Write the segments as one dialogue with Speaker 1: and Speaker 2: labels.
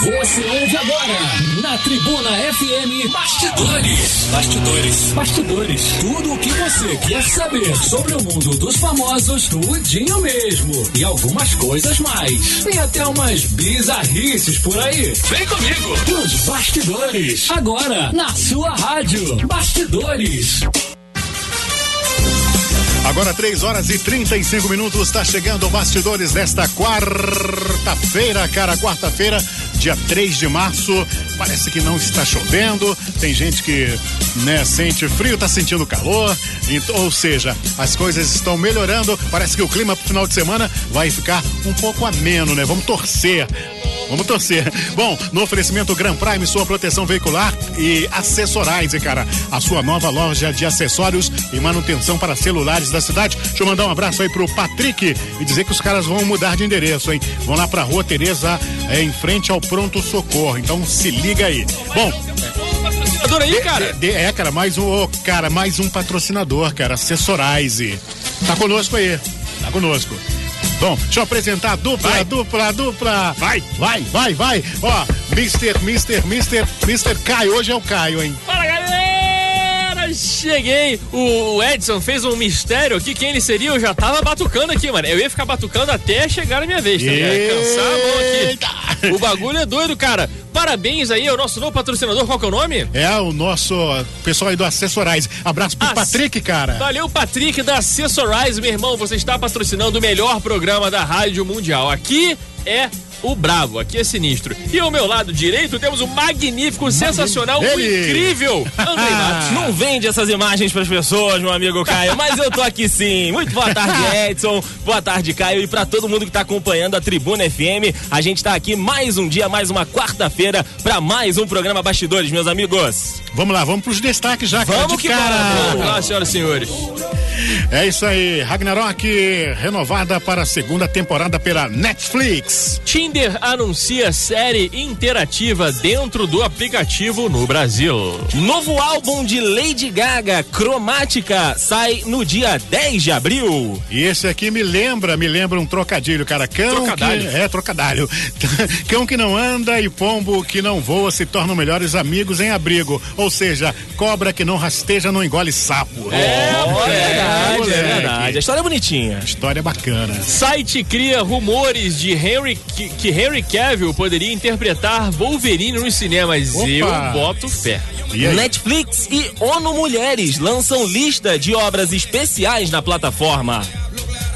Speaker 1: Você ouve agora na Tribuna FM Bastidores. Bastidores. Bastidores. Tudo o que você quer saber sobre o mundo dos famosos, tudinho mesmo. E algumas coisas mais. Tem até umas bizarrices por aí. Vem comigo. Os Bastidores. Agora, na sua rádio. Bastidores.
Speaker 2: Agora 3 horas e 35 minutos, está chegando o Bastidores desta quarta-feira, cara, quarta-feira, dia 3 de março. Parece que não está chovendo, tem gente que né, sente frio, está sentindo calor, então, ou seja, as coisas estão melhorando. Parece que o clima pro final de semana vai ficar um pouco ameno, né? Vamos torcer Vamos torcer. Bom, no oferecimento Gran Prime, sua proteção veicular e Accessorize, cara. A sua nova loja de acessórios e manutenção para celulares da cidade. Deixa eu mandar um abraço aí pro Patrick e dizer que os caras vão mudar de endereço, hein? Vão lá pra rua Tereza, é, em frente ao Pronto Socorro. Então se liga aí. Bom.
Speaker 3: Patrocinador aí, cara?
Speaker 2: De, de, é, cara, mais um, oh, cara, mais um patrocinador, cara. Accessorize. Tá conosco aí. Tá conosco. Bom, deixa eu apresentar a dupla, vai. dupla, dupla.
Speaker 3: Vai,
Speaker 2: vai, vai, vai. Ó, Mr, Mr, Mr, Mr. Caio, hoje é o Caio, hein?
Speaker 3: Fala, galera! Cheguei. O Edson fez um mistério aqui, quem ele seria? Eu já tava batucando aqui, mano. Eu ia ficar batucando até chegar a minha vez, tá ligado? Cansar a mão aqui. O bagulho é doido, cara. Parabéns aí ao nosso novo patrocinador, qual que é o nome?
Speaker 2: É o nosso pessoal aí do Accessorize. Abraço pro As... Patrick, cara.
Speaker 3: Valeu, Patrick da Accessorize, meu irmão. Você está patrocinando o melhor programa da Rádio Mundial. Aqui é o Bravo, aqui é sinistro. E ao meu lado direito temos o magnífico, sensacional, o incrível Andrei Matos.
Speaker 4: Não vende essas imagens para as pessoas, meu amigo Caio, mas eu tô aqui sim. Muito boa tarde, Edson. Boa tarde, Caio. E para todo mundo que tá acompanhando a Tribuna FM, a gente tá aqui mais um dia, mais uma quarta-feira, para mais um programa Bastidores, meus amigos.
Speaker 2: Vamos lá, vamos pros destaques já,
Speaker 4: cara. Vamos
Speaker 2: que
Speaker 4: cara.
Speaker 3: Vamos lá, senhoras e senhores.
Speaker 2: É isso aí, Ragnarok renovada para a segunda temporada pela Netflix.
Speaker 3: Tinder anuncia série interativa dentro do aplicativo no Brasil.
Speaker 4: Novo álbum de Lady Gaga, Cromática, sai no dia 10 de abril.
Speaker 2: E esse aqui me lembra, me lembra um trocadilho, cara. Cão
Speaker 3: trocadilho.
Speaker 2: Que, é, trocadilho. Cão que não anda e pombo que não voa se tornam melhores amigos em abrigo. Ou seja, cobra que não rasteja não engole sapo.
Speaker 4: É, oh, é verdade, é verdade. A história é bonitinha.
Speaker 2: História é bacana.
Speaker 3: Site cria rumores de Henry que, que Henry Cavill poderia interpretar Wolverine nos cinemas. Opa. Eu boto fé.
Speaker 4: Netflix e ONU Mulheres lançam lista de obras especiais na plataforma.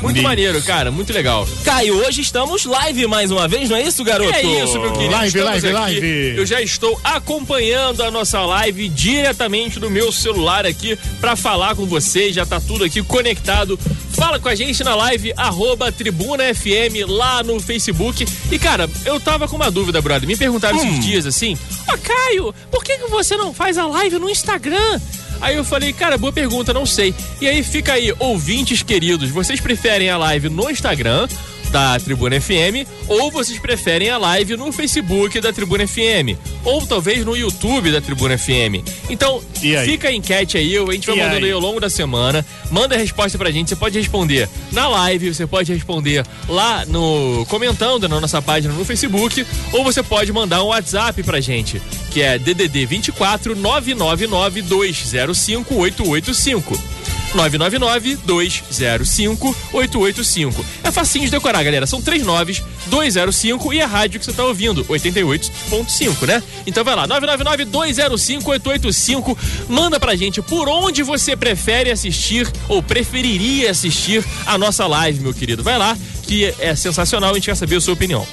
Speaker 3: Muito maneiro, cara, muito legal.
Speaker 4: Caio, hoje estamos live mais uma vez, não é isso, garoto?
Speaker 3: É isso, meu querido.
Speaker 2: Live,
Speaker 3: estamos
Speaker 2: live,
Speaker 3: aqui.
Speaker 2: live.
Speaker 3: Eu já estou acompanhando a nossa live diretamente do meu celular aqui para falar com vocês. Já tá tudo aqui conectado. Fala com a gente na live, arroba Tribuna FM lá no Facebook. E, cara, eu tava com uma dúvida, brother. Me perguntaram hum. esses dias assim: Ó, oh, Caio, por que, que você não faz a live no Instagram? Aí eu falei, cara, boa pergunta, não sei. E aí fica aí, ouvintes queridos, vocês preferem a live no Instagram da Tribuna FM ou vocês preferem a live no Facebook da Tribuna FM ou talvez no YouTube da Tribuna FM. Então, fica a enquete aí, a gente vai e mandando aí? aí ao longo da semana. Manda a resposta pra gente, você pode responder na live, você pode responder lá no comentando na nossa página no Facebook ou você pode mandar um WhatsApp pra gente, que é DDD 24 999 205 885. 999-205-885. É facinho de decorar, galera. São três noves, 205 e a rádio que você está ouvindo, 88.5, né? Então vai lá, 999-205-885. Manda pra gente por onde você prefere assistir ou preferiria assistir a nossa live, meu querido. Vai lá, que é sensacional, a gente quer saber a sua opinião.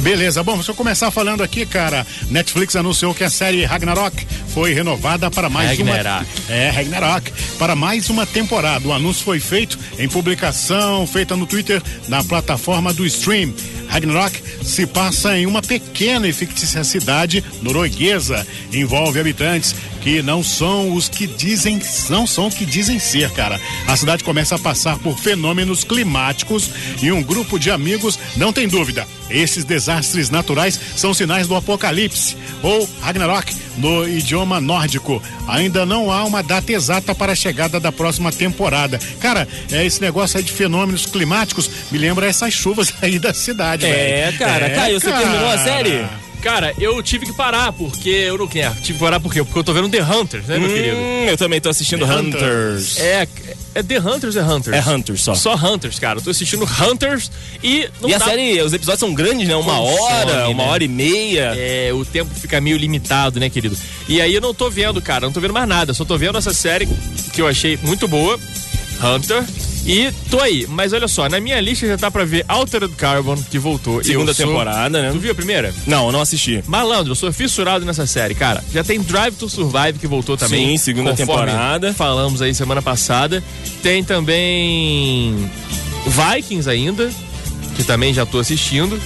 Speaker 2: Beleza, bom, deixa eu começar falando aqui, cara. Netflix anunciou que a série Ragnarok foi renovada para mais
Speaker 3: Ragnarok.
Speaker 2: uma. É, Ragnarok. Para mais uma temporada. O anúncio foi feito em publicação feita no Twitter na plataforma do Stream. Ragnarok se passa em uma pequena e fictícia cidade norueguesa. Envolve habitantes que não são os que dizem, não são o que dizem ser, cara. A cidade começa a passar por fenômenos climáticos e um grupo de amigos não tem dúvida. Esses desastres naturais são sinais do apocalipse ou Ragnarok no idioma nórdico. Ainda não há uma data exata para a chegada da próxima temporada. Cara, é esse negócio aí de fenômenos climáticos me lembra essas chuvas aí da cidade,
Speaker 4: É,
Speaker 2: véio.
Speaker 4: cara. É, Caio, você terminou a série?
Speaker 3: Cara, eu tive que parar, porque eu não quero. Tive que parar por quê? Porque eu tô vendo The Hunters, né, meu querido?
Speaker 4: Hum, eu também tô assistindo
Speaker 2: The
Speaker 4: Hunters.
Speaker 3: É, é The Hunters é Hunters?
Speaker 4: É Hunters só.
Speaker 3: Só Hunters, cara. Eu tô assistindo Hunters e não
Speaker 4: E a
Speaker 3: dá-
Speaker 4: série, os episódios são grandes, né? Uma
Speaker 3: Consome,
Speaker 4: hora, uma
Speaker 3: né?
Speaker 4: hora e meia.
Speaker 3: É, o tempo fica meio limitado, né, querido? E aí eu não tô vendo, cara, não tô vendo mais nada. Só tô vendo essa série que eu achei muito boa, Hunter. E tô aí. Mas olha só, na minha lista já tá pra ver Altered Carbon, que voltou.
Speaker 4: Segunda
Speaker 3: sou-
Speaker 4: temporada, né?
Speaker 3: Tu viu a primeira?
Speaker 4: Não, não assisti.
Speaker 3: Malandro, eu sou fissurado nessa série, cara. Já tem Drive to Survive que voltou também.
Speaker 4: Sim, segunda temporada.
Speaker 3: Falamos aí semana passada. Tem também Vikings ainda, que também já tô assistindo.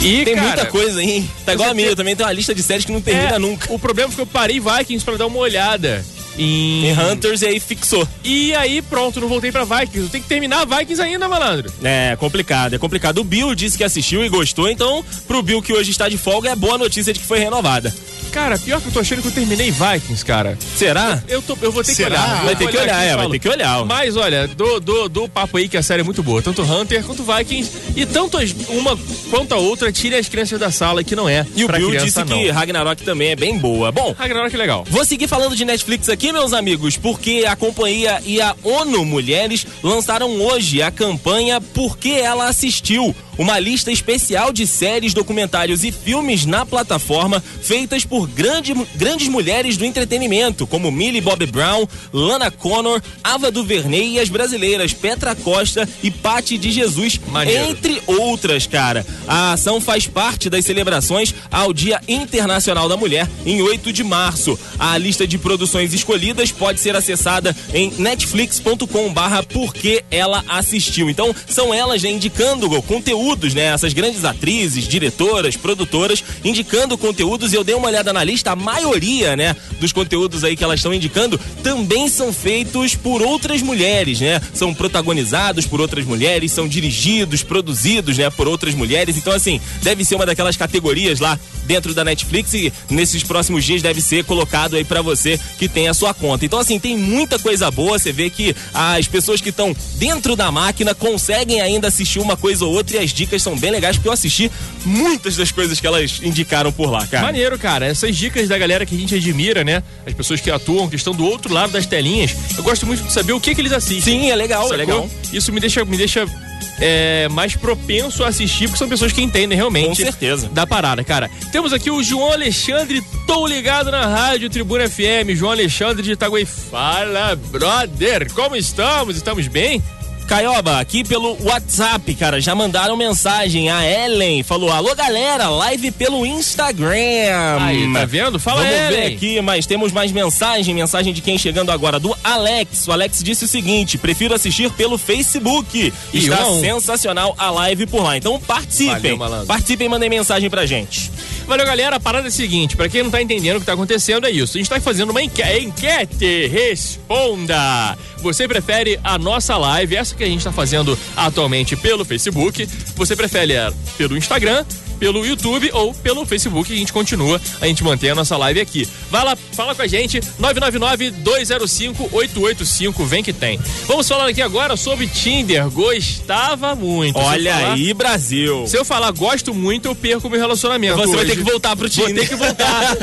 Speaker 3: E,
Speaker 4: Tem
Speaker 3: cara,
Speaker 4: muita coisa aí. Tá igual a minha, eu também tem uma lista de séries que não termina
Speaker 3: é,
Speaker 4: nunca.
Speaker 3: O problema foi que eu parei Vikings pra dar uma olhada. Em...
Speaker 4: Em Hunters e aí fixou.
Speaker 3: E aí, pronto, não voltei pra Vikings. Eu tenho que terminar Vikings ainda, malandro.
Speaker 4: É complicado, é complicado. O Bill disse que assistiu e gostou, então pro Bill que hoje está de folga é boa notícia de que foi renovada.
Speaker 3: Cara, pior que eu tô achando que eu terminei Vikings, cara.
Speaker 4: Será?
Speaker 3: Eu, tô, eu vou ter
Speaker 2: Será?
Speaker 3: que olhar.
Speaker 2: Vai
Speaker 4: ter que olhar,
Speaker 3: aqui e
Speaker 4: é, vai ter que olhar.
Speaker 3: Mas olha, do, do, do papo aí que a série é muito boa. Tanto Hunter quanto Vikings. E tanto as- uma quanto a outra, tire as crianças da sala, que não é.
Speaker 4: E o Bill
Speaker 3: criança,
Speaker 4: disse
Speaker 3: não.
Speaker 4: que Ragnarok também é bem boa. Bom,
Speaker 3: Ragnarok é legal.
Speaker 4: Vou seguir falando de Netflix aqui, meus amigos, porque a companhia e a ONU Mulheres lançaram hoje a campanha Porque Ela Assistiu. Uma lista especial de séries, documentários e filmes na plataforma feitas por grande, grandes mulheres do entretenimento, como Millie Bobby Brown, Lana Connor, Ava DuVernay e as brasileiras Petra Costa e Patti de Jesus,
Speaker 3: Maneiro.
Speaker 4: entre outras, cara. A ação faz parte das celebrações ao Dia Internacional da Mulher, em 8 de março. A lista de produções escolhidas pode ser acessada em netflix.com barra porque ela assistiu. Então, são elas né, indicando conteúdos, né? Essas grandes atrizes, diretoras, produtoras, indicando conteúdos. E eu dei uma olhada na lista, a maioria, né, dos conteúdos aí que elas estão indicando também são feitos por outras mulheres, né? São protagonizados por outras mulheres, são dirigidos, produzidos, né, por outras mulheres. Então, assim, deve ser uma daquelas categorias lá dentro da Netflix e nesses próximos dias deve ser colocado aí pra você que tem a sua conta. Então, assim, tem muita coisa boa. Você vê que as pessoas que estão dentro da máquina conseguem ainda assistir uma coisa ou outra e as dicas são bem legais porque eu assisti muitas das coisas que elas indicaram por lá, cara.
Speaker 3: Maneiro, cara. Essas dicas da galera que a gente admira, né? As pessoas que atuam, que estão do outro lado das telinhas. Eu gosto muito de saber o que, que eles assistem.
Speaker 4: Sim, é legal, é
Speaker 3: Sacou?
Speaker 4: legal.
Speaker 3: Isso me deixa, me deixa é, mais propenso a assistir, porque são pessoas que entendem realmente
Speaker 4: Com certeza.
Speaker 3: da parada, cara. Temos aqui o João Alexandre, tô ligado na rádio Tribuna FM. João Alexandre de Itaguaí. Fala, brother, como estamos? Estamos bem?
Speaker 4: Caioba, aqui pelo WhatsApp, cara, já mandaram mensagem. A Ellen falou: Alô, galera, live pelo Instagram.
Speaker 3: Aí, tá vendo? Fala,
Speaker 4: Vamos ver
Speaker 3: Ellen.
Speaker 4: aqui, mas temos mais mensagem. Mensagem de quem chegando agora, do Alex. O Alex disse o seguinte: prefiro assistir pelo Facebook.
Speaker 3: E
Speaker 4: Está
Speaker 3: um
Speaker 4: sensacional a live por lá. Então participem.
Speaker 3: Valeu,
Speaker 4: participem e mandem mensagem pra gente.
Speaker 3: Valeu, galera. A parada é a seguinte: pra quem não tá entendendo o que tá acontecendo, é isso. A gente tá fazendo uma enque- enquete. Responda! Você prefere a nossa live, essa que a gente tá fazendo atualmente pelo Facebook? Você prefere pelo Instagram? Pelo YouTube ou pelo Facebook, a gente continua, a gente mantém a nossa live aqui. Vai lá, fala com a gente, 999-205-885, vem que tem. Vamos falar aqui agora sobre Tinder. Gostava muito.
Speaker 4: Olha
Speaker 3: falar-
Speaker 4: aí, Brasil.
Speaker 3: Se eu falar gosto muito, eu perco meu relacionamento.
Speaker 4: Você vai
Speaker 3: hoje.
Speaker 4: ter que voltar pro
Speaker 3: Vou
Speaker 4: Tinder.
Speaker 3: ter que voltar.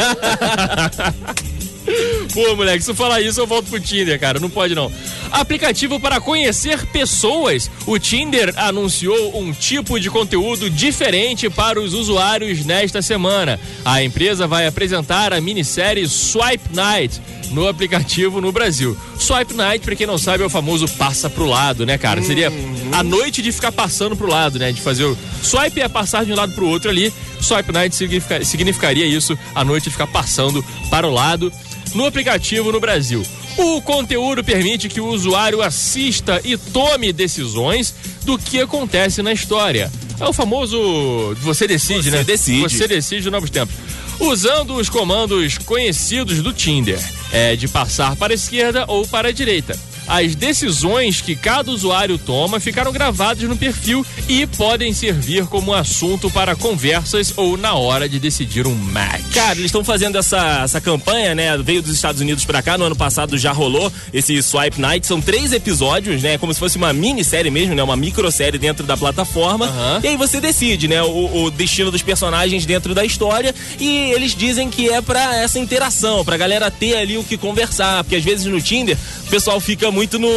Speaker 3: Pô, moleque, se eu falar isso, eu volto pro Tinder, cara. Não pode não. Aplicativo para conhecer pessoas. O Tinder anunciou um tipo de conteúdo diferente para os usuários nesta semana. A empresa vai apresentar a minissérie Swipe Night no aplicativo no Brasil. Swipe Night, pra quem não sabe, é o famoso passa pro lado, né, cara? Seria a noite de ficar passando pro lado, né? De fazer o. Swipe é passar de um lado pro outro ali. Swipe Night significa- significaria isso, a noite de ficar passando para o lado no aplicativo no Brasil. O conteúdo permite que o usuário assista e tome decisões do que acontece na história. É o famoso você decide,
Speaker 4: Você
Speaker 3: né?
Speaker 4: decide.
Speaker 3: Você decide novos tempos. Usando os comandos conhecidos do Tinder, é de passar para a esquerda ou para a direita. As decisões que cada usuário toma ficaram gravadas no perfil e podem servir como assunto para conversas ou na hora de decidir um match.
Speaker 4: Cara, eles estão fazendo essa, essa campanha, né? Veio dos Estados Unidos pra cá, no ano passado já rolou esse Swipe Night. São três episódios, né? Como se fosse uma minissérie mesmo, né? Uma microsérie dentro da plataforma.
Speaker 3: Aham.
Speaker 4: E aí você decide, né? O, o destino dos personagens dentro da história. E eles dizem que é pra essa interação, pra galera ter ali o que conversar. Porque às vezes no Tinder o pessoal fica muito no.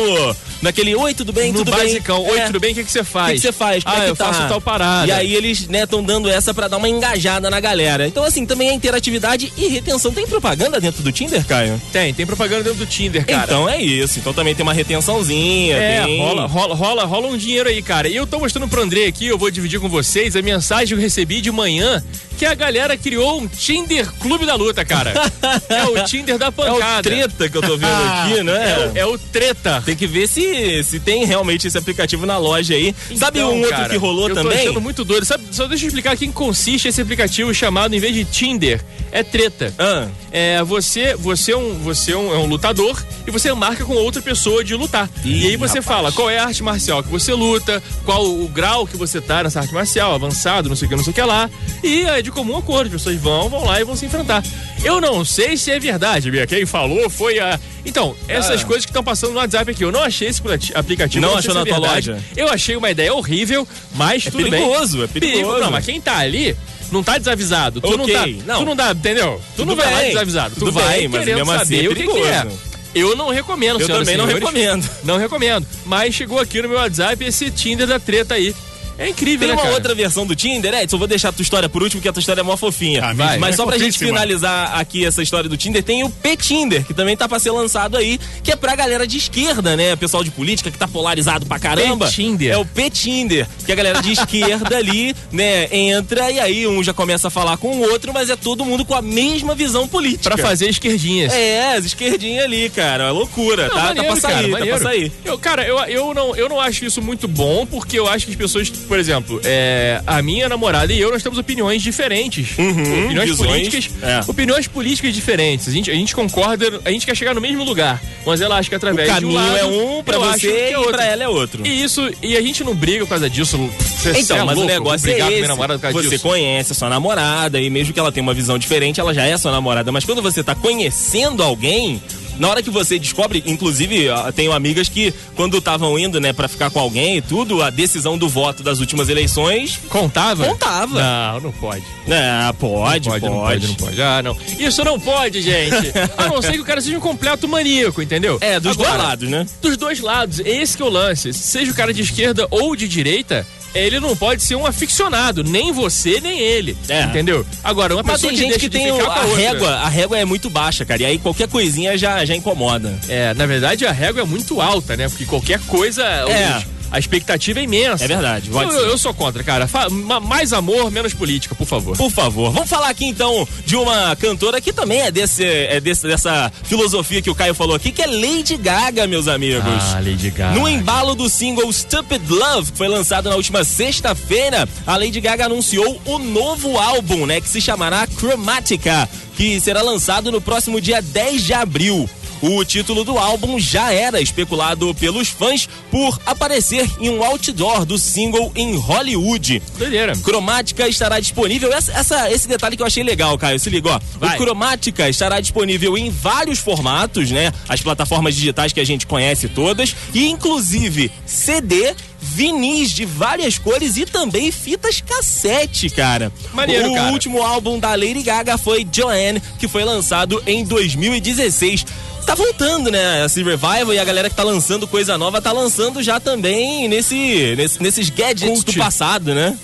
Speaker 4: naquele Oi, tudo bem?
Speaker 3: no
Speaker 4: tudo
Speaker 3: basicão,
Speaker 4: bem?
Speaker 3: oi,
Speaker 4: É.
Speaker 3: tudo bem? O que você
Speaker 4: O
Speaker 3: faz?
Speaker 4: que que você faz? Como
Speaker 3: ah,
Speaker 4: é que
Speaker 3: eu
Speaker 4: tá?
Speaker 3: faço tal parada.
Speaker 4: E aí eles, né, estão dando essa pra dar uma engajada na galera. Então, assim, também é interatividade e retenção. Tem propaganda dentro do Tinder, Caio?
Speaker 3: Tem, tem propaganda dentro do Tinder, cara.
Speaker 4: Então é isso. Então também tem uma retençãozinha.
Speaker 3: É,
Speaker 4: tem...
Speaker 3: rola, rola, rola, rola um dinheiro aí, cara. E eu tô mostrando pro André aqui, eu vou dividir com vocês a mensagem que eu recebi de manhã, que a galera criou um Tinder Clube da Luta, cara. é o Tinder da
Speaker 4: É o
Speaker 3: pancada.
Speaker 4: treta que eu tô vendo aqui, né?
Speaker 3: É, o- é o treta.
Speaker 4: Tem que ver se, se tem realmente esse aplicativo na loja aí. Sabe
Speaker 3: Então,
Speaker 4: um outro
Speaker 3: cara,
Speaker 4: que rolou
Speaker 3: eu tô
Speaker 4: também?
Speaker 3: achando muito doido. Sabe, só deixa eu explicar quem consiste esse aplicativo chamado, em vez de Tinder, é treta.
Speaker 4: Ah,
Speaker 3: É, você, você, é um, você é um, é um lutador e você marca com outra pessoa de lutar.
Speaker 4: Ih,
Speaker 3: e aí você
Speaker 4: rapaz.
Speaker 3: fala qual é a arte marcial que você luta, qual o grau que você tá nessa arte marcial, avançado, não sei o que, não sei o que lá. E é de comum acordo, as pessoas vão, vão lá e vão se enfrentar. Eu não sei se é verdade, Bia. Quem falou foi a. Então, essas
Speaker 4: Ah.
Speaker 3: coisas que estão passando no WhatsApp aqui. Eu não achei esse aplicativo.
Speaker 4: Não
Speaker 3: sei
Speaker 4: achou
Speaker 3: é
Speaker 4: na tua
Speaker 3: verdade.
Speaker 4: loja?
Speaker 3: Eu achei uma ideia horrível, mas
Speaker 4: É
Speaker 3: tudo bem.
Speaker 4: perigoso, é perigoso.
Speaker 3: Não, mas quem tá ali não tá desavisado. Tu não
Speaker 4: Ok,
Speaker 3: tá.
Speaker 4: não.
Speaker 3: Tu não dá, entendeu? Tu não
Speaker 4: Tudo
Speaker 3: vai lá desavisado.
Speaker 4: tudo
Speaker 3: tu vai
Speaker 4: mas mesmo assim é
Speaker 3: o que, que é.
Speaker 4: perigoso.
Speaker 3: Eu não recomendo,
Speaker 4: eu também não
Speaker 3: senhores.
Speaker 4: recomendo.
Speaker 3: Não recomendo. Mas chegou aqui no meu WhatsApp esse Tinder da treta aí. É incrível,
Speaker 4: Tem
Speaker 3: né,
Speaker 4: uma
Speaker 3: cara?
Speaker 4: outra versão do Tinder, Edson, vou deixar a tua história por último, porque a tua história é mó fofinha.
Speaker 2: Ah, vai.
Speaker 4: Mas
Speaker 2: É
Speaker 4: só pra gente
Speaker 2: fofíssima.
Speaker 4: finalizar aqui essa história do Tinder, tem o P-Tinder, que também tá pra ser lançado aí, que é pra galera de esquerda, né? Pessoal de política que tá polarizado pra caramba.
Speaker 3: P-Tinder.
Speaker 4: É o P-Tinder, que a galera de esquerda ali, né, entra e aí um já começa a falar com o outro, mas é todo mundo com a mesma visão política.
Speaker 3: Pra fazer esquerdinhas.
Speaker 4: É, as esquerdinhas ali, cara. É loucura,
Speaker 3: Não,
Speaker 4: tá?
Speaker 3: maneiro,
Speaker 4: tá pra sair,
Speaker 3: cara,
Speaker 4: tá pra sair.
Speaker 3: Eu, cara, eu, eu, não, eu não acho isso muito bom, porque eu acho que as pessoas, por exemplo, é, a minha namorada e eu, nós temos opiniões diferentes. opiniões
Speaker 4: Uhum, visões,
Speaker 3: políticas.
Speaker 4: é.
Speaker 3: Opiniões políticas diferentes. A gente, a gente concorda, a gente quer chegar no mesmo lugar. Mas ela acha que
Speaker 4: O
Speaker 3: através de um
Speaker 4: caminho
Speaker 3: lado,
Speaker 4: é um pra você
Speaker 3: é
Speaker 4: e pra ela é outro.
Speaker 3: E isso, e a gente não briga por causa disso. Você
Speaker 4: Então,
Speaker 3: é
Speaker 4: mas
Speaker 3: louco,
Speaker 4: o negócio
Speaker 3: brigar
Speaker 4: é
Speaker 3: com
Speaker 4: esse.
Speaker 3: minha namorada por causa
Speaker 4: você
Speaker 3: disso.
Speaker 4: conhece a sua namorada e mesmo que ela tenha uma visão diferente, ela já é sua namorada. Mas quando você tá conhecendo alguém, na hora que você descobre, inclusive, tenho amigas que quando estavam indo, né, pra ficar com alguém e tudo, a decisão do voto das últimas eleições,
Speaker 3: Contava?
Speaker 4: Contava.
Speaker 3: Não, não pode.
Speaker 4: né, pode,
Speaker 3: Não
Speaker 4: pode,
Speaker 3: não pode, não pode. Ah, não. Isso não pode, gente. A não ser que o cara seja um completo maníaco, entendeu?
Speaker 4: É, dos
Speaker 3: Agora,
Speaker 4: dois lados, né?
Speaker 3: Dos dois lados. Esse que é o lance. Seja o cara de esquerda ou de direita, ele não pode ser um aficionado. Nem você, nem ele.
Speaker 4: É.
Speaker 3: Entendeu? Agora, uma
Speaker 4: Mas
Speaker 3: pessoa
Speaker 4: tem gente
Speaker 3: deixa
Speaker 4: que tem o- a
Speaker 3: outra-
Speaker 4: régua, a régua é muito baixa, cara. E aí qualquer coisinha já, já incomoda.
Speaker 3: É, na verdade, a régua é muito alta, né? Porque qualquer coisa...
Speaker 4: É.
Speaker 3: os- a expectativa é imensa.
Speaker 4: É verdade,
Speaker 3: Eu,
Speaker 4: ser.
Speaker 3: eu sou contra, cara. Fa- ma- mais amor, menos política, por favor.
Speaker 4: Por favor, vamos falar aqui então de uma cantora que também é, desse, é desse, dessa filosofia que o Caio falou aqui, que é Lady Gaga, meus amigos.
Speaker 3: Ah, Lady Gaga.
Speaker 4: No embalo do single Stupid Love, que foi lançado na última sexta-feira, a Lady Gaga anunciou o novo álbum, né, que se chamará Chromatica, que será lançado no próximo dia 10 de abril. O título do álbum já era especulado pelos fãs por aparecer em um outdoor do single em Hollywood.
Speaker 3: Doideira.
Speaker 4: Cromática estará disponível. Essa, essa- esse detalhe que eu achei legal, Caio. Se liga, ó.
Speaker 3: Vai.
Speaker 4: O Cromática estará disponível em vários formatos, né? As plataformas digitais que a gente conhece todas. E inclusive CD. Vinis de várias cores e também fitas cassete, cara.
Speaker 3: Maneiro,
Speaker 4: o
Speaker 3: cara.
Speaker 4: último álbum da Lady Gaga foi Joanne, que foi lançado em 2016. Tá voltando, né? Esse revival e a galera que tá lançando coisa nova tá lançando já também nesse, nesse- nesses gadgets
Speaker 3: Cult.
Speaker 4: do passado, né?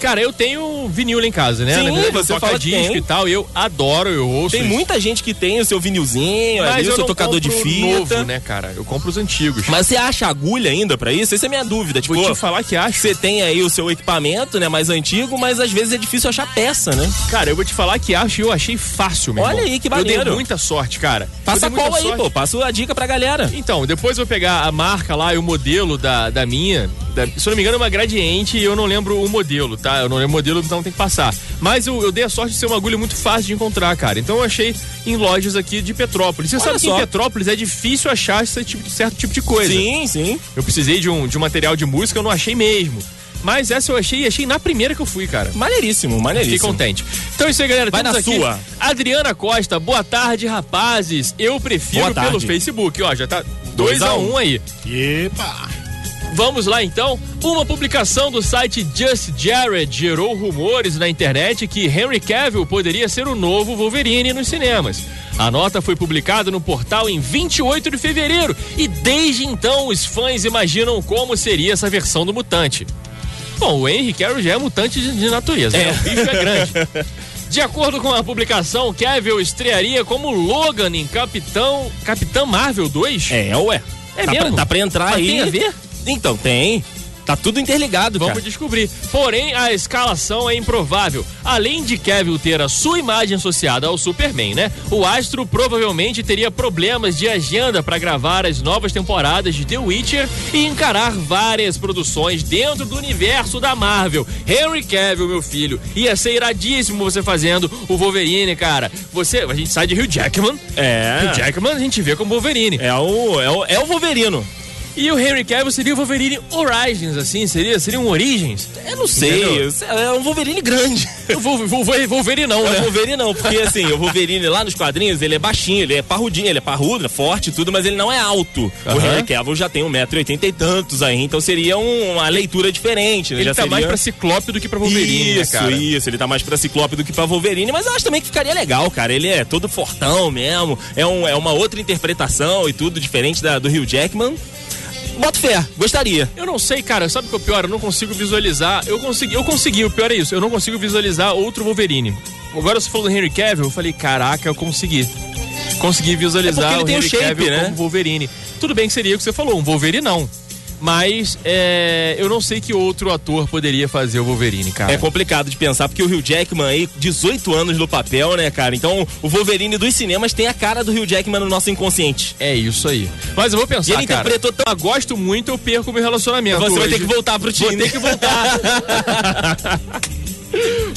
Speaker 3: Cara, eu tenho vinil lá em casa, né?
Speaker 4: Sim,
Speaker 3: verdade,
Speaker 4: você fala
Speaker 3: disco
Speaker 4: tem.
Speaker 3: e tal. Eu adoro, eu ouço.
Speaker 4: Tem
Speaker 3: isso.
Speaker 4: muita gente que tem o seu vinilzinho,
Speaker 3: Mas
Speaker 4: ali, o
Speaker 3: eu
Speaker 4: seu
Speaker 3: não
Speaker 4: tocador de fita.
Speaker 3: novo, né, cara? Eu compro os antigos.
Speaker 4: Mas você acha agulha ainda pra isso? Essa é a minha dúvida. Tipo,
Speaker 3: Vou te falar que acho.
Speaker 4: você tem aí o seu equipamento, né, mais antigo, mas às vezes é difícil achar peça, né?
Speaker 3: Cara, eu vou te falar que acho e eu achei fácil, meu
Speaker 4: Olha aí, que
Speaker 3: Eu dei
Speaker 4: maneiro.
Speaker 3: muita sorte, cara.
Speaker 4: Passa a cola aí, pô. Passa a dica pra galera.
Speaker 3: Então, depois eu vou pegar a marca lá e o modelo da, da minha, se eu não me engano, é uma gradiente e eu não lembro o modelo, tá? Eu não lembro o modelo, então tem que passar. Mas eu, eu dei a sorte de ser uma agulha muito fácil de encontrar, cara. Então eu achei em lojas aqui de Petrópolis. Você
Speaker 4: Olha
Speaker 3: sabe que
Speaker 4: só.
Speaker 3: em Petrópolis é difícil achar esse tipo, certo tipo de coisa.
Speaker 4: Sim, sim.
Speaker 3: Eu precisei de um, de um material de música, eu não achei mesmo. Mas essa eu achei e achei na primeira que eu fui, cara.
Speaker 4: Maneiríssimo,
Speaker 3: Fiquei
Speaker 4: maneiríssimo.
Speaker 3: contente. Então é isso aí, galera.
Speaker 4: Vai na
Speaker 3: aqui
Speaker 4: sua.
Speaker 3: Adriana Costa, boa tarde, rapazes. Eu prefiro pelo Facebook. Ó, já tá
Speaker 4: Dois
Speaker 3: 2
Speaker 4: a
Speaker 3: a
Speaker 4: um.
Speaker 3: 1 um aí.
Speaker 2: Epa!
Speaker 3: Vamos lá então. Uma publicação do site Just Jared gerou rumores na internet que Henry Cavill poderia ser o novo Wolverine nos cinemas. A nota foi publicada no portal em 28 de fevereiro e desde então os fãs imaginam como seria essa versão do mutante. Bom, o Henry Cavill já é mutante de, natureza, né? O bicho é grande. De acordo com a publicação, Cavill estrearia como Logan em Capitão, Capitão Marvel 2.
Speaker 4: É, ué.
Speaker 3: É
Speaker 4: tá
Speaker 3: mesmo?
Speaker 4: Pra, tá pra entrar
Speaker 3: Mas
Speaker 4: aí.
Speaker 3: tem a ver?
Speaker 4: Então, tem. Tá tudo interligado,
Speaker 3: Vamos
Speaker 4: cara.
Speaker 3: descobrir. Porém, a escalação é improvável. Além de Cavill ter a sua imagem associada ao Superman, né? O astro provavelmente teria problemas de agenda para gravar as novas temporadas de The Witcher e encarar várias produções dentro do universo da Marvel. Henry Cavill, meu filho, ia ser iradíssimo você fazendo o Wolverine, cara. Você, a gente sai de Hugh Jackman.
Speaker 4: É.
Speaker 3: Hugh Jackman a gente vê como Wolverine.
Speaker 4: É o, é o, é o Wolverino.
Speaker 3: E o Henry Cavill seria o Wolverine Origins, assim, seria? Seria um Origens?
Speaker 4: Eu não sei.
Speaker 3: Entendeu?
Speaker 4: É um Wolverine grande.
Speaker 3: Eu vou, vou, vou, Wolverine não,
Speaker 4: É o
Speaker 3: né?
Speaker 4: Wolverine não, porque assim, o Wolverine lá nos quadrinhos, ele é baixinho, ele é parrudinho, ele é parrudo, é forte e tudo, mas ele não é alto. O. Henry Cavill já tem 1,80m e tantos aí, então seria um- uma leitura diferente, né?
Speaker 3: Ele
Speaker 4: já
Speaker 3: tá
Speaker 4: seria...
Speaker 3: mais pra Ciclope do que pra Wolverine,
Speaker 4: isso,
Speaker 3: né, cara?
Speaker 4: isso, ele tá mais pra Ciclope do que pra Wolverine, mas eu acho também que ficaria legal, cara. Ele é todo fortão mesmo, é, um, é uma outra interpretação e tudo diferente da, do Hugh Jackman. Boto fé, gostaria.
Speaker 3: Eu não sei, cara. Sabe o que é o pior? Eu não consigo visualizar. Eu consegui, eu consegui, o pior é isso. Eu não consigo visualizar outro Wolverine. Agora você falou do Henry Cavill, eu falei, caraca, eu consegui. Consegui visualizar
Speaker 4: É porque ele
Speaker 3: o
Speaker 4: tem o
Speaker 3: Henry
Speaker 4: shape,
Speaker 3: Cavill
Speaker 4: né?
Speaker 3: como Wolverine. Tudo bem que seria o que você falou, um Wolverine não. Mas é, eu não sei que outro ator poderia fazer o Wolverine, cara.
Speaker 4: É complicado de pensar, porque o Hugh Jackman aí, 18 anos no papel, né, cara? Então, o Wolverine dos cinemas tem a cara do Hugh Jackman no nosso inconsciente.
Speaker 3: É isso aí. Mas eu vou pensar,
Speaker 4: E ele
Speaker 3: cara.
Speaker 4: interpretou tão-
Speaker 3: Ah, gosto muito, eu perco meu relacionamento.
Speaker 4: Você vai
Speaker 3: hoje.
Speaker 4: ter que voltar pro
Speaker 3: Vou
Speaker 4: time.
Speaker 3: ter que voltar.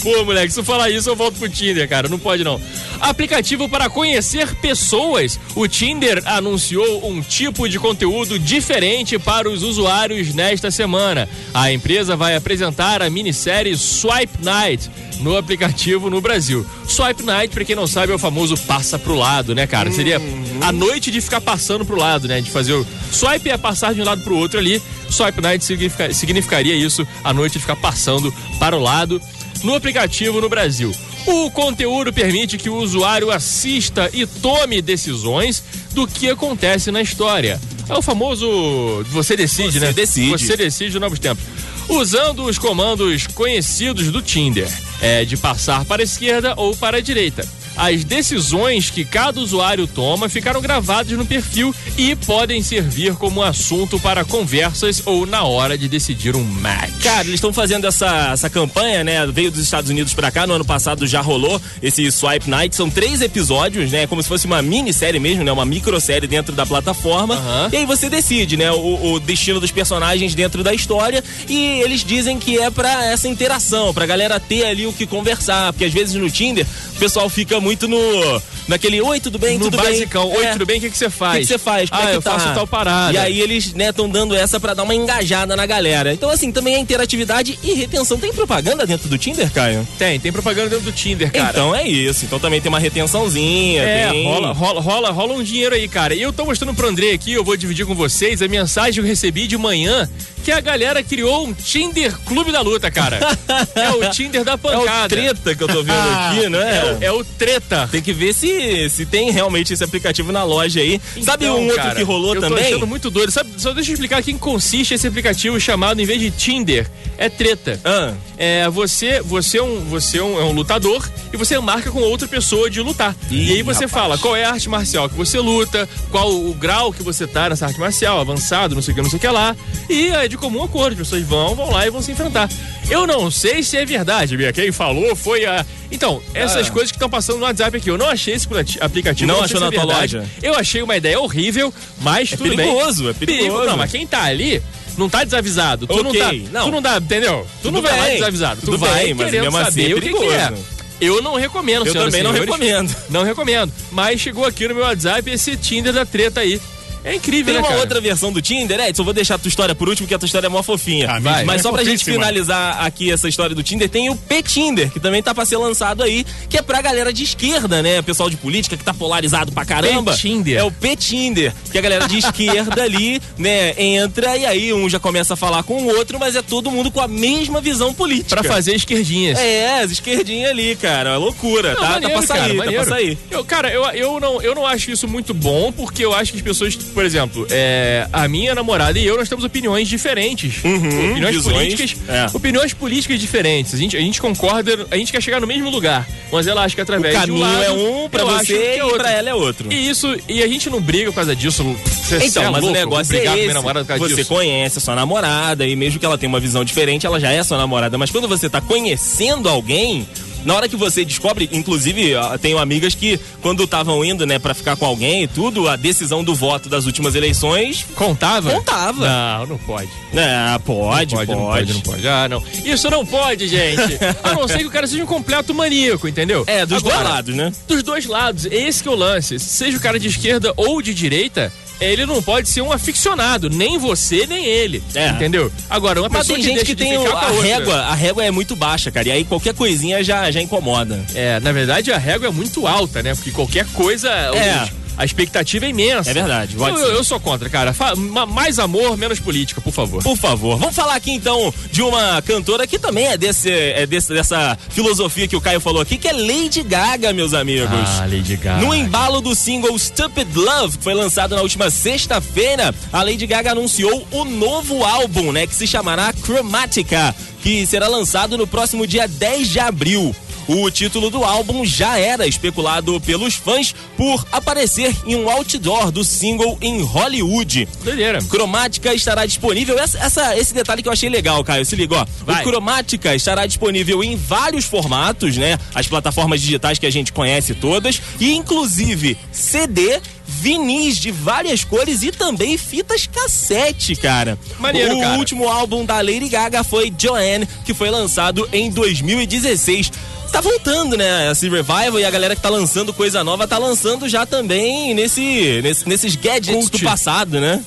Speaker 3: Pô, moleque, se eu falar isso, eu volto pro Tinder, cara. Não pode não. Aplicativo para conhecer pessoas. O Tinder anunciou um tipo de conteúdo diferente para os usuários nesta semana. A empresa vai apresentar a minissérie Swipe Night no aplicativo no Brasil. Swipe Night, pra quem não sabe, é o famoso passa pro lado, né, cara? Seria a noite de ficar passando pro lado, né? De fazer o. Swipe é passar de um lado pro outro ali. Swipe Night significa- significaria isso, a noite de ficar passando para o lado no aplicativo no Brasil. O conteúdo permite que o usuário assista e tome decisões do que acontece na história. É o famoso você decide,
Speaker 4: Você
Speaker 3: né?
Speaker 4: decide.
Speaker 3: Você decide novos tempos. Usando os comandos conhecidos do Tinder, é de passar para a esquerda ou para a direita. As decisões que cada usuário toma ficaram gravadas no perfil e podem servir como assunto para conversas ou na hora de decidir um match.
Speaker 4: Cara, eles estão fazendo essa, essa campanha, né? Veio dos Estados Unidos pra cá, no ano passado já rolou esse Swipe Night. São três episódios, né? Como se fosse uma minissérie mesmo, né? Uma microsérie dentro da plataforma.
Speaker 3: Aham.
Speaker 4: E aí você decide, né? O, o destino dos personagens dentro da história. E eles dizem que é pra essa interação, pra galera ter ali o que conversar. Porque às vezes no Tinder o pessoal fica muito no. naquele Oi, tudo bem?
Speaker 3: no
Speaker 4: tudo
Speaker 3: basicão.
Speaker 4: bem?
Speaker 3: Oi,
Speaker 4: É.
Speaker 3: tudo bem? O que, você
Speaker 4: O
Speaker 3: faz?
Speaker 4: que que você faz? Como
Speaker 3: ah,
Speaker 4: é que
Speaker 3: eu
Speaker 4: tá?
Speaker 3: faço tal parada.
Speaker 4: E aí eles, né, estão dando essa pra dar uma engajada na galera. Então, assim, também é interatividade e retenção. Tem propaganda dentro do Tinder, Caio?
Speaker 3: Tem, tem propaganda dentro do Tinder, cara.
Speaker 4: Então é isso. Então também tem uma retençãozinha.
Speaker 3: É,
Speaker 4: tem...
Speaker 3: rola, rola, rola, rola um dinheiro aí, cara. E eu tô mostrando pro André aqui, eu vou dividir com vocês a mensagem que eu recebi de manhã, que a galera criou um Tinder Clube da Luta, cara. é o Tinder da
Speaker 4: É o
Speaker 3: pancada.
Speaker 4: treta que eu tô vendo aqui, não é?
Speaker 3: É o, é o treta.
Speaker 4: Tem que ver se, se tem realmente esse aplicativo na loja aí. Sabe
Speaker 3: Então,
Speaker 4: um outro
Speaker 3: cara,
Speaker 4: que rolou
Speaker 3: eu
Speaker 4: também?
Speaker 3: tô achando muito doido. Sabe, só deixa eu explicar quem consiste esse aplicativo chamado, em vez de Tinder, é treta.
Speaker 4: Ah,
Speaker 3: É, você, você, é, um, você é, um, é um lutador e você marca com outra pessoa de lutar.
Speaker 4: Ih,
Speaker 3: e aí você
Speaker 4: rapaz.
Speaker 3: fala qual é a arte marcial que você luta, qual o grau que você tá nessa arte marcial, avançado, não sei o que, não sei o que lá. E é de comum acordo, as pessoas vão, vão lá e vão se enfrentar. Eu não sei se é verdade, Bia. Quem falou foi a. Então, essas
Speaker 4: Ah.
Speaker 3: coisas que estão passando no WhatsApp aqui. Eu não achei esse aplicativo.
Speaker 4: Não
Speaker 3: sei
Speaker 4: achou
Speaker 3: é
Speaker 4: na tua loja?
Speaker 3: Eu achei uma ideia horrível, mas
Speaker 4: É
Speaker 3: tudo bem.
Speaker 4: perigoso, é perigoso.
Speaker 3: Não, mas quem tá ali não tá desavisado. Tu não
Speaker 4: Ok,
Speaker 3: tá.
Speaker 4: não.
Speaker 3: Tu não dá, entendeu? Tu
Speaker 4: Tudo
Speaker 3: não vai lá
Speaker 4: bem,
Speaker 3: desavisado. tu vai
Speaker 4: bem, mas mesmo assim é
Speaker 3: o que, que é. Eu não recomendo,
Speaker 4: Eu também não
Speaker 3: senhores.
Speaker 4: recomendo.
Speaker 3: Não recomendo. Mas chegou aqui no meu WhatsApp esse Tinder da treta aí. É incrível,
Speaker 4: Tem
Speaker 3: né,
Speaker 4: uma
Speaker 3: cara?
Speaker 4: outra versão do Tinder, Edson, vou deixar a tua história por último, que a tua história é mó fofinha.
Speaker 2: Ah,
Speaker 3: Vai.
Speaker 2: história
Speaker 4: Mas
Speaker 2: é
Speaker 4: só pra gente finalizar aqui essa história do Tinder, tem o P-Tinder, que também tá pra ser lançado aí, que é pra galera de esquerda, né? Pessoal de política que tá polarizado pra caramba.
Speaker 3: P-Tinder.
Speaker 4: É o P-Tinder, que a galera de esquerda ali, né, entra e aí um já começa a falar com o outro, mas é todo mundo com a mesma visão política.
Speaker 3: Pra fazer esquerdinhas.
Speaker 4: É, as esquerdinhas ali, cara. É loucura,
Speaker 3: Não,
Speaker 4: tá?
Speaker 3: maneiro,
Speaker 4: tá pra sair,
Speaker 3: cara,
Speaker 4: tá pra sair.
Speaker 3: Eu, cara, eu, eu, não, eu não acho isso muito bom, porque eu acho que as pessoas, por exemplo, é, a minha namorada e eu, nós temos opiniões diferentes. opiniões
Speaker 4: Uhum, visões,
Speaker 3: políticas.
Speaker 4: é.
Speaker 3: Opiniões políticas diferentes. A gente, a gente concorda, a gente quer chegar no mesmo lugar. Mas ela acha que através
Speaker 4: O
Speaker 3: de um
Speaker 4: caminho
Speaker 3: lado,
Speaker 4: é um pra
Speaker 3: eu acho
Speaker 4: você
Speaker 3: que é
Speaker 4: e pra ela é outro.
Speaker 3: E isso, e a gente não briga por causa disso. Você
Speaker 4: Então,
Speaker 3: é
Speaker 4: mas
Speaker 3: louco,
Speaker 4: o negócio
Speaker 3: brigar com
Speaker 4: é
Speaker 3: minha
Speaker 4: esse.
Speaker 3: namorada por causa
Speaker 4: Você
Speaker 3: disso.
Speaker 4: conhece a sua namorada e mesmo que ela tenha uma visão diferente, ela já é sua namorada. Mas quando você tá conhecendo alguém, na hora que você descobre, inclusive, tenho amigas que quando estavam indo, né, pra ficar com alguém e tudo, a decisão do voto das últimas eleições,
Speaker 3: Contava?
Speaker 4: Contava.
Speaker 3: Não, não pode.
Speaker 4: é, pode,
Speaker 3: Não
Speaker 4: pode,
Speaker 3: não pode, não pode. Ah, não. Isso não pode, gente. A não ser que o cara seja um completo maníaco, entendeu?
Speaker 4: É, dos
Speaker 3: Agora,
Speaker 4: dois lados, né?
Speaker 3: Dos dois lados. Esse que é o lance. Seja o cara de esquerda ou de direita, ele não pode ser um aficionado. Nem você, nem ele.
Speaker 4: É.
Speaker 3: Entendeu? Agora, uma
Speaker 4: Mas
Speaker 3: pessoa
Speaker 4: tem gente que tem o- a
Speaker 3: outra-
Speaker 4: régua, a régua é muito baixa, cara. E aí qualquer coisinha já, já incomoda.
Speaker 3: É, na verdade, a régua é muito alta, né? Porque qualquer coisa.
Speaker 4: É.
Speaker 3: os- A expectativa é imensa.
Speaker 4: É verdade,
Speaker 3: Eu, eu, eu sou contra, cara. Fa- ma- mais amor, menos política, por favor.
Speaker 4: Por favor, vamos falar aqui então de uma cantora que também é, desse, é desse, dessa filosofia que o Caio falou aqui, que é Lady Gaga, meus amigos.
Speaker 3: Ah, Lady Gaga.
Speaker 4: No embalo do single Stupid Love, que foi lançado na última sexta-feira, a Lady Gaga anunciou o novo álbum, né, que se chamará Chromatica, que será lançado no próximo dia 10 de abril. O título do álbum já era especulado pelos fãs por aparecer em um outdoor do single em Hollywood.
Speaker 3: Doideira.
Speaker 4: Cromática estará disponível. Essa, essa- esse detalhe que eu achei legal, Caio. Se liga, ó.
Speaker 3: Vai.
Speaker 4: O Cromática estará disponível em vários formatos, né? As plataformas digitais que a gente conhece todas. E inclusive CD, vinis de várias cores e também fitas cassete, cara.
Speaker 3: Maneiro,
Speaker 4: o
Speaker 3: cara.
Speaker 4: último álbum da Lady Gaga foi Joanne, que foi lançado em 2016. Tá voltando, né? Esse revival e a galera que tá lançando coisa nova tá lançando já também nesse, nesse- nesses gadgets
Speaker 3: Cult.
Speaker 4: do passado, né?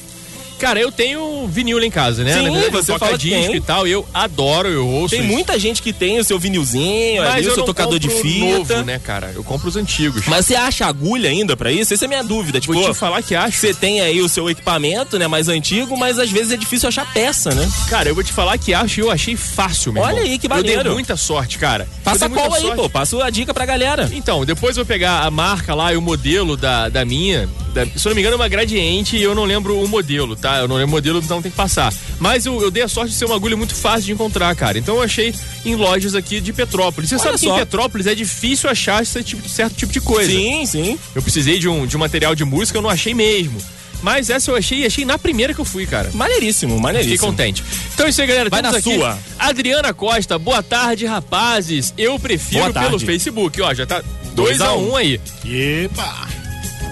Speaker 3: Cara, eu tenho vinil lá em casa, né?
Speaker 4: Sim,
Speaker 3: Na verdade,
Speaker 4: você
Speaker 3: toca disco
Speaker 4: tem.
Speaker 3: e tal. Eu adoro, eu ouço.
Speaker 4: Tem
Speaker 3: isso.
Speaker 4: muita gente que tem o seu vinilzinho, ali,
Speaker 3: Mas
Speaker 4: o
Speaker 3: eu
Speaker 4: seu tocador de fita.
Speaker 3: novo, né, cara? Eu compro os antigos.
Speaker 4: Mas você acha agulha ainda pra isso? Essa é a minha dúvida. Tipo,
Speaker 3: Vou te falar que acho.
Speaker 4: você tem aí o seu equipamento, né, mais antigo, mas às vezes é difícil achar peça, né?
Speaker 3: Cara, eu vou te falar que acho e eu achei fácil, meu
Speaker 4: Olha
Speaker 3: irmão.
Speaker 4: aí, que
Speaker 3: Eu dei
Speaker 4: maneiro.
Speaker 3: muita sorte, cara.
Speaker 4: Passa
Speaker 3: muita
Speaker 4: qual aí, pô? Passa a dica pra galera.
Speaker 3: Então, depois eu vou pegar a marca lá e o modelo da, da minha. da- se eu não me engano, é uma gradiente e eu não lembro o modelo, tá? Eu não lembro o modelo, então tem que passar. Mas eu, eu dei a sorte de ser uma agulha muito fácil de encontrar, cara. Então eu achei em lojas aqui de Petrópolis. Você
Speaker 4: Olha
Speaker 3: sabe que
Speaker 4: só.
Speaker 3: em Petrópolis é difícil achar esse tipo, certo tipo de coisa.
Speaker 4: Sim, sim.
Speaker 3: Eu precisei de um, de um material de música, eu não achei mesmo. Mas essa eu achei e achei na primeira que eu fui, cara.
Speaker 4: Maneiríssimo,
Speaker 3: Fiquei
Speaker 4: maneiríssimo.
Speaker 3: contente. Então é isso aí, galera.
Speaker 4: Vai
Speaker 3: Temos
Speaker 4: na
Speaker 3: aqui
Speaker 4: sua.
Speaker 3: Adriana Costa, boa tarde, rapazes. Eu prefiro pelo Facebook. Ó, já tá
Speaker 4: Dois
Speaker 3: 2
Speaker 4: a
Speaker 3: a
Speaker 4: um.
Speaker 3: 1 um aí.
Speaker 2: Epa!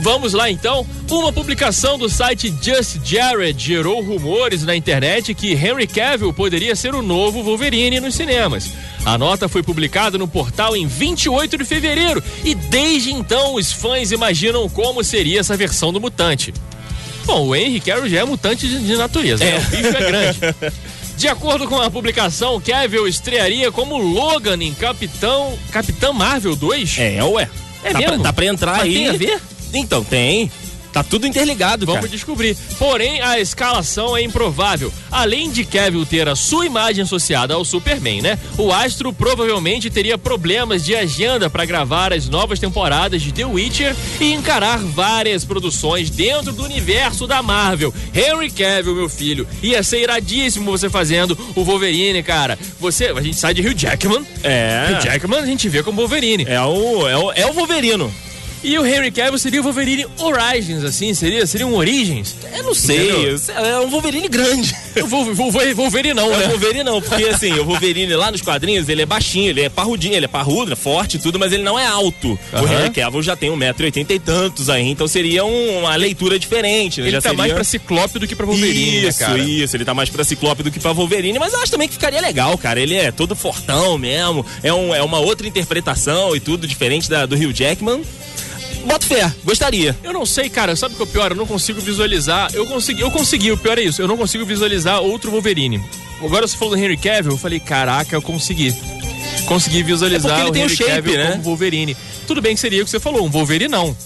Speaker 3: Vamos lá então. Uma publicação do site Just Jared gerou rumores na internet que Henry Cavill poderia ser o novo Wolverine nos cinemas. A nota foi publicada no portal em 28 de fevereiro e desde então os fãs imaginam como seria essa versão do mutante. Bom, o Henry Cavill já é mutante de, natureza, né? O bicho é grande. De acordo com a publicação, Cavill estrearia como Logan em Capitão, Capitão Marvel 2.
Speaker 4: É, ué.
Speaker 3: É
Speaker 4: tá
Speaker 3: mesmo?
Speaker 4: Pra, tá pra entrar
Speaker 3: Mas
Speaker 4: aí.
Speaker 3: tem a ver?
Speaker 4: Então, tem. Tá tudo interligado,
Speaker 3: Vamos
Speaker 4: cara.
Speaker 3: descobrir. Porém, a escalação é improvável. Além de Cavill ter a sua imagem associada ao Superman, né? O astro provavelmente teria problemas de agenda para gravar as novas temporadas de The Witcher e encarar várias produções dentro do universo da Marvel. Henry Cavill, meu filho, ia ser iradíssimo você fazendo o Wolverine, cara. Você, a gente sai de Hugh Jackman.
Speaker 4: É.
Speaker 3: Hugh Jackman a gente vê como Wolverine.
Speaker 4: É o, é o, é o Wolverino.
Speaker 3: E o Henry Cavill seria o Wolverine Origins, assim, seria? Seria um Origins?
Speaker 4: Eu não sei,
Speaker 3: Entendeu?
Speaker 4: é um Wolverine grande.
Speaker 3: O Vol- Vol- Vol- Wolverine não,
Speaker 4: É o
Speaker 3: né?
Speaker 4: Wolverine não, porque assim, o Wolverine lá nos quadrinhos, ele é baixinho, ele é parrudinho, ele é parrudo, é forte e tudo, mas ele não é alto. O
Speaker 3: Aham.
Speaker 4: Henry Cavill já tem 1,80m e tantos aí, então seria um- uma leitura diferente, né?
Speaker 3: Ele
Speaker 4: já
Speaker 3: tá
Speaker 4: seria...
Speaker 3: mais pra Ciclope do que pra Wolverine,
Speaker 4: isso,
Speaker 3: né, cara?
Speaker 4: isso, ele tá mais pra Ciclope do que pra Wolverine, mas eu acho também que ficaria legal, cara. Ele é todo fortão mesmo, é, um, é uma outra interpretação e tudo diferente da, do Hugh Jackman. Boto fé, gostaria.
Speaker 3: Eu não sei, cara. Sabe o que é o pior? Eu não consigo visualizar. Eu consegui, eu consegui, o pior é isso. Eu não consigo visualizar outro Wolverine. Agora você falou do Henry Cavill, eu falei, caraca, eu consegui. Consegui visualizar
Speaker 4: É ele
Speaker 3: o
Speaker 4: tem o
Speaker 3: Henry
Speaker 4: shape,
Speaker 3: Cavill
Speaker 4: né?
Speaker 3: como Wolverine. Tudo bem que seria o que você falou, um Wolverine não.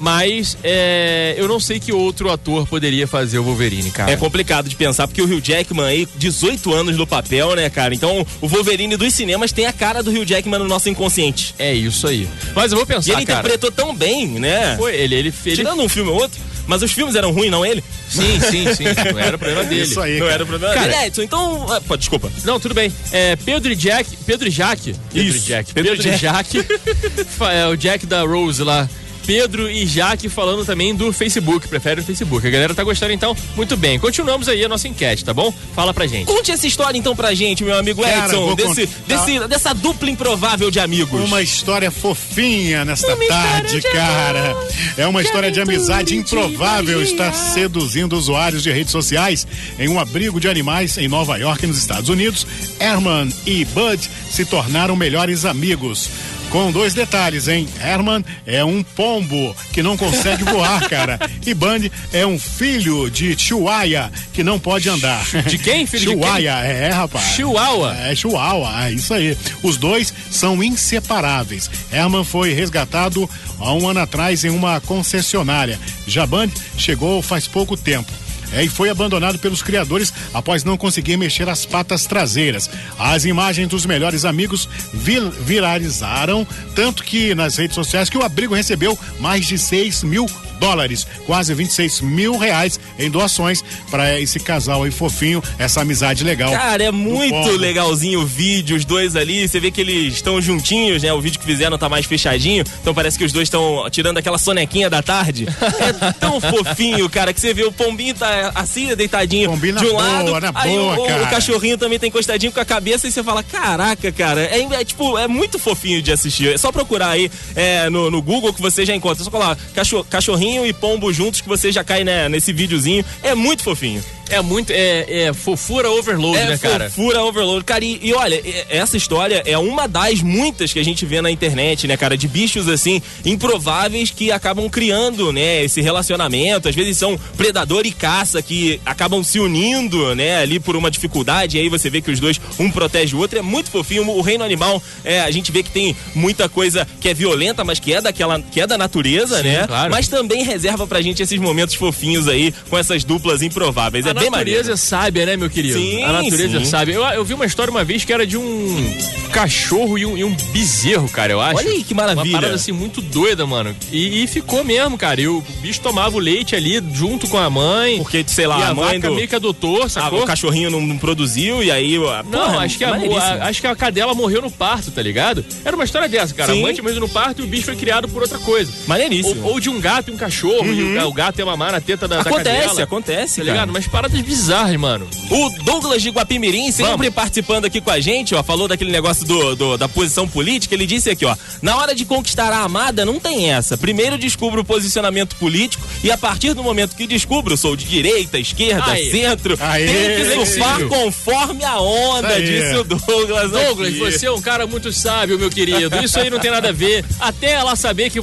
Speaker 3: Mas é, eu não sei que outro ator poderia fazer o Wolverine, cara.
Speaker 4: É complicado de pensar, porque o Hugh Jackman aí, 18 anos no papel, né, cara? Então, o Wolverine dos cinemas tem a cara do Hugh Jackman no nosso inconsciente.
Speaker 3: É isso aí. Mas eu vou
Speaker 4: E
Speaker 3: pensar,
Speaker 4: ele
Speaker 3: cara.
Speaker 4: interpretou tão bem, né?
Speaker 3: Foi, ele, ele, ele,
Speaker 4: Tirando um filme ou outro, mas os filmes eram ruins, não ele?
Speaker 3: Sim, sim, sim. Não era o problema dele.
Speaker 2: Isso aí.
Speaker 4: Não
Speaker 2: cara.
Speaker 4: era o problema
Speaker 3: Cara-
Speaker 4: dele. Edson, então. ah, pô, desculpa.
Speaker 3: Não, tudo bem. É, Pedro e Jack. Pedro e Jack. Pedro
Speaker 4: Isso,
Speaker 3: e Jack.
Speaker 4: Pedro
Speaker 3: Pedro,
Speaker 4: e
Speaker 3: e Jack. fa- é, o Jack da Rose lá. Pedro e Jaque falando também do Facebook, prefere o Facebook. A galera tá gostando então? Muito bem. Continuamos aí a nossa enquete, tá bom? Fala pra gente.
Speaker 4: Conte essa história então pra gente, meu amigo
Speaker 2: Cara,
Speaker 4: Edson, desse, desse- dessa dupla improvável de amigos.
Speaker 2: Uma história fofinha nesta
Speaker 3: Uma
Speaker 2: tarde,
Speaker 3: de
Speaker 2: cara.
Speaker 3: amor,
Speaker 2: É uma história de
Speaker 3: aventura
Speaker 2: amizade
Speaker 3: de
Speaker 2: improvável. Está seduzindo usuários de redes sociais em um abrigo de animais em Nova York, nos Estados Unidos. Herman e Bud se tornaram melhores amigos. Com dois detalhes, hein? Herman é um pombo que não consegue voar, cara. E Bud é um filho de Chihuahua que não pode andar.
Speaker 3: De quem, filho de quem?
Speaker 2: Chihuahua, é, rapaz.
Speaker 3: Chihuahua.
Speaker 2: É, Chihuahua, é isso aí. Os dois são inseparáveis. Herman foi resgatado há um ano atrás em uma concessionária. Jaband chegou faz pouco tempo. É, e foi abandonado pelos criadores após não conseguir mexer as patas traseiras. As imagens dos melhores amigos vil- viralizaram, tanto que nas redes sociais que o abrigo recebeu mais de 6 mil dólares, quase 26 mil reais em doações para esse casal aí fofinho, essa amizade legal.
Speaker 4: Cara, é muito legalzinho o vídeo, os dois ali. Você vê que eles estão juntinhos, né? O vídeo que fizeram tá mais fechadinho. Então parece que os dois estão tirando aquela sonequinha da tarde. É tão fofinho, cara, que você vê o pombinho tá assim, deitadinho
Speaker 2: Pombinho
Speaker 4: de um
Speaker 2: boa,
Speaker 4: lado.
Speaker 2: na
Speaker 4: aí
Speaker 2: boa,
Speaker 4: o, o
Speaker 2: cara.
Speaker 4: cachorrinho também tá encostadinho com a cabeça e você fala: caraca, cara. É, é, tipo, é muito fofinho de assistir. É só procurar aí é, no, no Google que você já encontra. É só colocar cachorro, cachorrinho e pombo juntos que você já cai né, nesse videozinho. É muito fofinho.
Speaker 3: É muito. É, é fofura overload,
Speaker 4: É
Speaker 3: né, cara?
Speaker 4: fofura overload. Cara, e, e olha, essa história é uma das muitas que a gente vê na internet, né, cara? De bichos, assim, improváveis que acabam criando, né, esse relacionamento. Às vezes são predador e caça que acabam se unindo, né, ali por uma dificuldade. E aí você vê que os dois, um protege o outro. É muito fofinho. O reino animal, é, a gente vê que tem muita coisa que é violenta, mas que é daquela, que é da natureza,
Speaker 3: Sim,
Speaker 4: né?
Speaker 3: claro.
Speaker 4: Mas também reserva pra gente esses momentos fofinhos aí com essas duplas improváveis.
Speaker 3: A
Speaker 4: é bem
Speaker 3: natureza é sábia, né, meu querido?
Speaker 4: Sim,
Speaker 3: a natureza
Speaker 4: sim.
Speaker 3: é sábia. Eu, eu vi uma história uma vez que era de um cachorro e um, e um bezerro, cara, eu acho.
Speaker 4: Olha aí que maravilha.
Speaker 3: Uma parada assim muito doida, mano. E, e ficou mesmo, cara. E o bicho tomava o leite ali junto com a mãe.
Speaker 4: Porque, sei lá,
Speaker 3: a,
Speaker 4: a mãe
Speaker 3: vaca
Speaker 4: do-
Speaker 3: meio que adotou,
Speaker 4: Ah,
Speaker 3: sacou?
Speaker 4: o cachorrinho não, não produziu e aí. a-
Speaker 3: Não,
Speaker 4: porra,
Speaker 3: acho que, a, a- acho que a cadela morreu no parto, tá ligado? Era uma história dessa, cara.
Speaker 4: Sim.
Speaker 3: A mãe tinha no parto e o bicho foi criado por outra coisa.
Speaker 4: Maneiríssimo.
Speaker 3: Ou, ou de um gato e um cachorro, e o, ga- o gato ia mamar na teta da, da
Speaker 4: acontece,
Speaker 3: cadela.
Speaker 4: acontece,
Speaker 3: Tá
Speaker 4: cara.
Speaker 3: ligado? Mas paradas bizarras, mano.
Speaker 4: O Douglas de Guapimirim, sempre
Speaker 3: Vamos.
Speaker 4: participando aqui com a gente, ó, falou daquele negócio do, do- da posição política. Ele disse aqui, ó, na hora de conquistar a amada, não tem essa. Primeiro descubro o posicionamento político e a partir do momento que descubro, sou de direita, esquerda,
Speaker 3: Aí.
Speaker 4: centro,
Speaker 2: Aí.
Speaker 4: tenho que surfar conforme a onda, disse o Douglas.
Speaker 3: Douglas,
Speaker 4: aqui.
Speaker 3: você é um cara muito sábio, meu querido. Isso aí não tem nada a ver. Até ela saber que,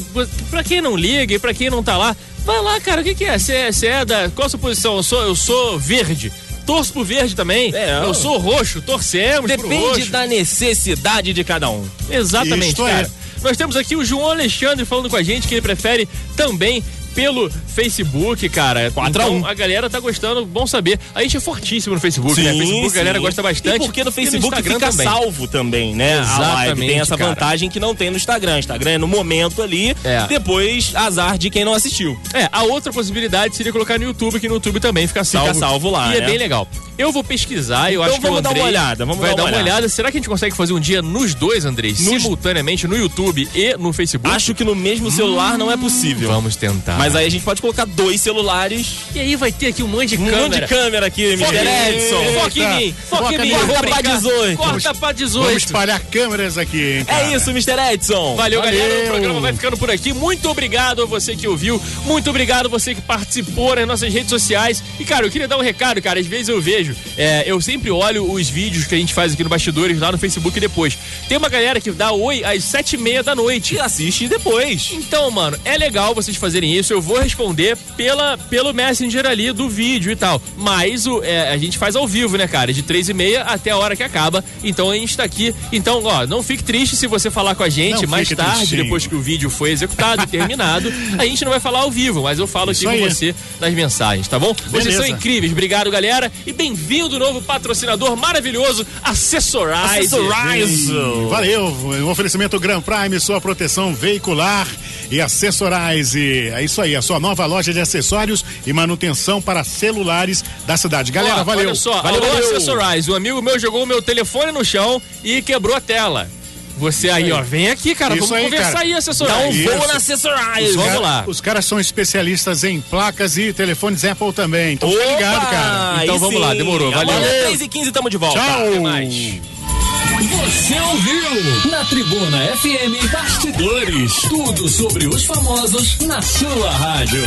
Speaker 3: pra quem não liga e pra quem não tá lá, vai lá, cara, o que, que é? Você é, você é da. Qual a sua posição? Eu sou, eu sou verde. Torço pro verde também.
Speaker 4: É,
Speaker 3: eu sou roxo, torcemos pro
Speaker 4: Depende
Speaker 3: roxo.
Speaker 4: da necessidade de cada um.
Speaker 3: Exatamente,
Speaker 2: Isto é.
Speaker 3: cara. Nós temos aqui o João Alexandre falando com a gente que ele prefere também pelo Facebook, cara.
Speaker 4: 4 a
Speaker 3: então,
Speaker 4: 1.
Speaker 3: a galera tá gostando, bom saber. A gente é fortíssimo no Facebook, né?
Speaker 4: Sim,
Speaker 3: Facebook a galera
Speaker 4: sim.
Speaker 3: gosta bastante.
Speaker 4: E porque no
Speaker 3: E
Speaker 4: Facebook
Speaker 3: Instagram
Speaker 4: fica
Speaker 3: também.
Speaker 4: salvo também, né? a live
Speaker 3: Exatamente,
Speaker 4: tem essa
Speaker 3: cara.
Speaker 4: vantagem que não tem no Instagram. Instagram é no momento ali,
Speaker 3: É.
Speaker 4: depois azar de quem não assistiu.
Speaker 3: É, a outra possibilidade seria colocar no YouTube, que no YouTube também fica salvo.
Speaker 4: Fica salvo lá,
Speaker 3: E é
Speaker 4: né?
Speaker 3: bem legal. Eu vou pesquisar, eu
Speaker 4: Então
Speaker 3: acho que o
Speaker 4: vamos dar uma olhada, vamos
Speaker 3: vai
Speaker 4: dar uma olhada.
Speaker 3: olhada. Será que a gente consegue fazer um dia nos dois, Andrei? Simultaneamente no YouTube e no Facebook?
Speaker 4: Acho que no mesmo celular não é possível.
Speaker 3: Vamos tentar.
Speaker 4: Mas aí a gente pode colocar dois celulares,
Speaker 3: E aí vai ter aqui um monte de
Speaker 4: um
Speaker 3: câmera.
Speaker 4: monte de câmera aqui, Mr. Edson.
Speaker 3: Foca em mim, foca em mim.
Speaker 4: Corta pra
Speaker 3: brincar.
Speaker 4: 18.
Speaker 3: Corta pra 18.
Speaker 2: Vamos espalhar câmeras aqui, hein, cara?
Speaker 4: É isso, Mr. Edson.
Speaker 3: Valeu,
Speaker 2: Valeu.
Speaker 3: galera. O programa vai ficando por aqui. Muito obrigado a você que ouviu. Muito obrigado a você que participou nas nossas redes sociais. E, cara, eu queria dar um recado, cara. Às vezes eu vejo, é, eu sempre olho os vídeos que a gente faz aqui no Bastidores, lá no Facebook depois. Tem uma galera que dá oi às sete e meia da noite.
Speaker 4: E assiste depois.
Speaker 3: Então, mano, é legal vocês fazerem isso. Eu vou responder pela, pelo Messenger ali do vídeo e tal. Mas o, é, a gente faz ao vivo, né, cara? De três e meia até a hora que acaba. Então a gente tá aqui. Então, ó, não fique triste se você falar com a gente
Speaker 2: Não
Speaker 3: mais tarde,
Speaker 2: tristinho.
Speaker 3: depois que o vídeo foi executado e terminado. A gente não vai falar ao vivo, mas eu falo
Speaker 2: Isso
Speaker 3: aqui com
Speaker 2: aí.
Speaker 3: você nas mensagens, tá bom? Vocês
Speaker 2: Beleza.
Speaker 3: são incríveis. Obrigado, galera. E bem-vindo, novo patrocinador maravilhoso, Accessorize.
Speaker 4: Accessorize.
Speaker 2: Valeu, um oferecimento Grand Prime, sua proteção veicular e Accessorize. É isso aí, a sua nova loja de acessórios e manutenção para celulares da cidade. Galera,
Speaker 3: Ó,
Speaker 2: valeu.
Speaker 3: Olha só,
Speaker 4: Valeu, valeu.
Speaker 3: Accessorize. Um amigo meu jogou o meu telefone no chão e quebrou a tela. Você aí, ó, vem aqui, cara.
Speaker 2: Isso
Speaker 3: vamos
Speaker 2: aí,
Speaker 3: conversar
Speaker 2: cara.
Speaker 3: aí,
Speaker 4: Dá um.
Speaker 2: Isso.
Speaker 4: voo na Accessorize.
Speaker 3: Vamos
Speaker 2: Cara,
Speaker 3: lá.
Speaker 2: Os caras são especialistas em placas e telefones Apple também. Então fica ligado, cara.
Speaker 3: Então
Speaker 4: aí
Speaker 3: vamos
Speaker 4: sim.
Speaker 3: lá, demorou, valeu.
Speaker 4: Amanhã, 3 e 15 tamo de volta.
Speaker 2: Tchau.
Speaker 1: Você ouviu na Tribuna FM Bastidores. Tudo sobre os famosos na sua rádio.